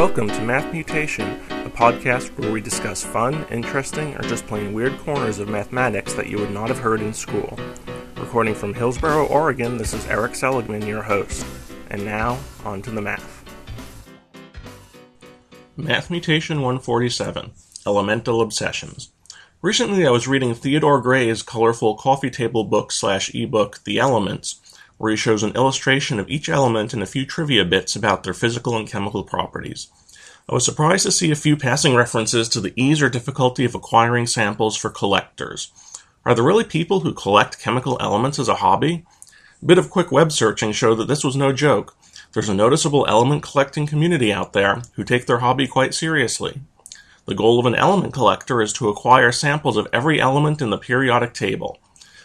Welcome to Math Mutation, a podcast where we discuss fun, interesting, or just plain weird corners of mathematics that you would not have heard in school. Recording from Hillsboro, Oregon, this is Erik Seligman, your host. And now, on to the math. Math Mutation 147 Elemental Obsessions. Recently, I was reading Theodore Gray's colorful coffee table book slash ebook, The Elements, where he shows an illustration of each element and a few trivia bits about their physical and chemical properties. I was surprised to see a few passing references to the ease or difficulty of acquiring samples for collectors. Are there really people who collect chemical elements as a hobby? A bit of quick web searching showed that this was no joke. There's a noticeable element collecting community out there who take their hobby quite seriously. The goal of an element collector is to acquire samples of every element in the periodic table.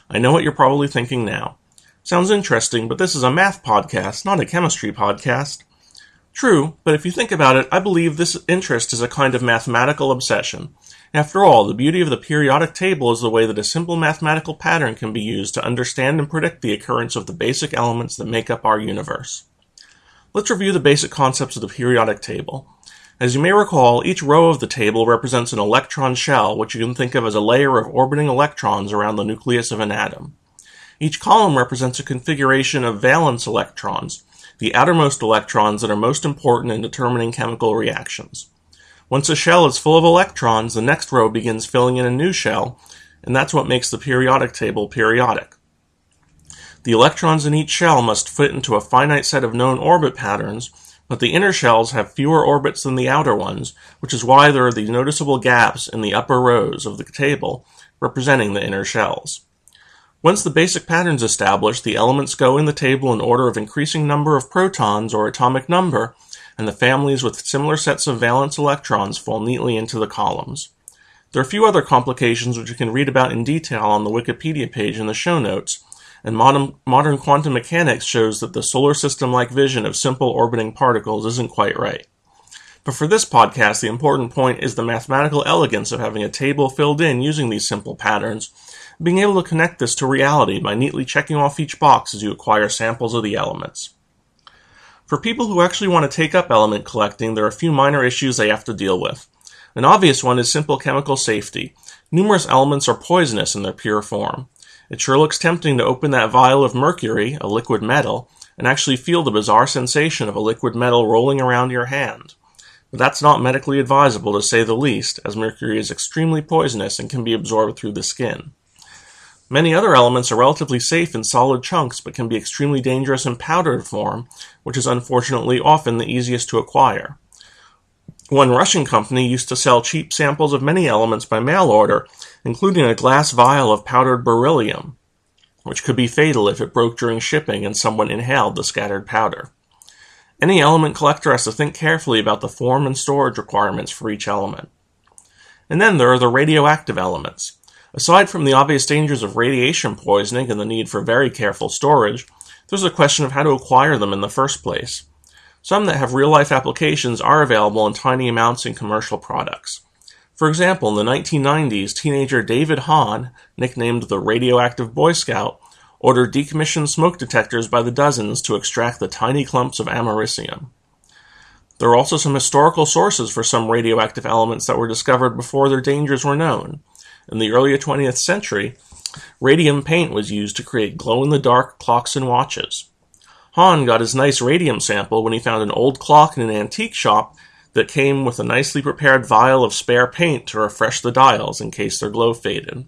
I know what you're probably thinking now. Sounds interesting, but this is a math podcast, not a chemistry podcast. True, but if you think about it, I believe this interest is a kind of mathematical obsession. After all, the beauty of the periodic table is the way that a simple mathematical pattern can be used to understand and predict the occurrence of the basic elements that make up our universe. Let's review the basic concepts of the periodic table. As you may recall, each row of the table represents an electron shell, which you can think of as a layer of orbiting electrons around the nucleus of an atom. Each column represents a configuration of valence electrons, the outermost electrons that are most important in determining chemical reactions. Once a shell is full of electrons, the next row begins filling in a new shell, and that's what makes the periodic table periodic. The electrons in each shell must fit into a finite set of known orbit patterns, but the inner shells have fewer orbits than the outer ones, which is why there are the noticeable gaps in the upper rows of the table representing the inner shells. Once the basic pattern is established, the elements go in the table in order of increasing number of protons or atomic number, and the families with similar sets of valence electrons fall neatly into the columns. There are a few other complications which you can read about in detail on the Wikipedia page in the show notes, and modern, modern quantum mechanics shows that the solar system like vision of simple orbiting particles isn't quite right. But for this podcast, the important point is the mathematical elegance of having a table filled in using these simple patterns, being able to connect this to reality by neatly checking off each box as you acquire samples of the elements. For people who actually want to take up element collecting, there are a few minor issues they have to deal with. An obvious one is simple chemical safety. Numerous elements are poisonous in their pure form. It sure looks tempting to open that vial of mercury, a liquid metal, and actually feel the bizarre sensation of a liquid metal rolling around your hand. That's not medically advisable to say the least, as mercury is extremely poisonous and can be absorbed through the skin. Many other elements are relatively safe in solid chunks but can be extremely dangerous in powdered form, which is unfortunately often the easiest to acquire. One Russian company used to sell cheap samples of many elements by mail order, including a glass vial of powdered beryllium, which could be fatal if it broke during shipping and someone inhaled the scattered powder. Any element collector has to think carefully about the form and storage requirements for each element. And then there are the radioactive elements. Aside from the obvious dangers of radiation poisoning and the need for very careful storage, there's a question of how to acquire them in the first place. Some that have real life applications are available in tiny amounts in commercial products. For example, in the 1990s, teenager David Hahn, nicknamed the Radioactive Boy Scout, ordered decommissioned smoke detectors by the dozens to extract the tiny clumps of americium. There are also some historical sources for some radioactive elements that were discovered before their dangers were known. In the early 20th century, radium paint was used to create glow in the dark clocks and watches. Hahn got his nice radium sample when he found an old clock in an antique shop that came with a nicely prepared vial of spare paint to refresh the dials in case their glow faded.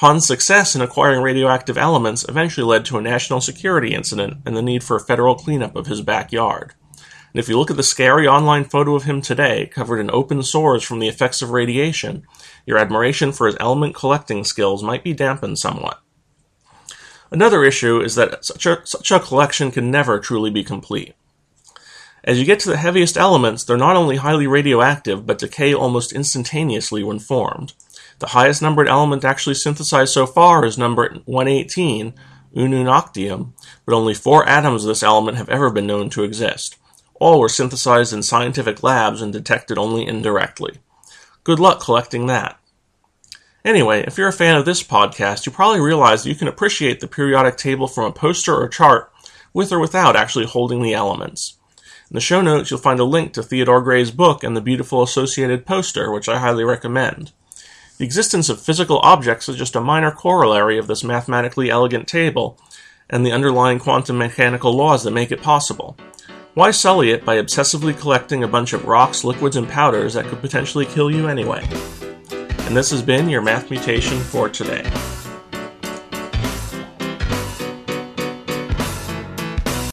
Hahn's success in acquiring radioactive elements eventually led to a national security incident and the need for a federal cleanup of his backyard. And if you look at the scary online photo of him today, covered in open sores from the effects of radiation, your admiration for his element collecting skills might be dampened somewhat. Another issue is that such a, such a collection can never truly be complete. As you get to the heaviest elements, they're not only highly radioactive, but decay almost instantaneously when formed. The highest numbered element actually synthesized so far is number 118, ununoctium, but only four atoms of this element have ever been known to exist. All were synthesized in scientific labs and detected only indirectly. Good luck collecting that. Anyway, if you're a fan of this podcast, you probably realize that you can appreciate the periodic table from a poster or chart with or without actually holding the elements. In the show notes, you'll find a link to Theodore Gray's book and the beautiful associated poster, which I highly recommend. The existence of physical objects is just a minor corollary of this mathematically elegant table and the underlying quantum mechanical laws that make it possible. Why sully it by obsessively collecting a bunch of rocks, liquids, and powders that could potentially kill you anyway? And this has been your Math Mutation for today.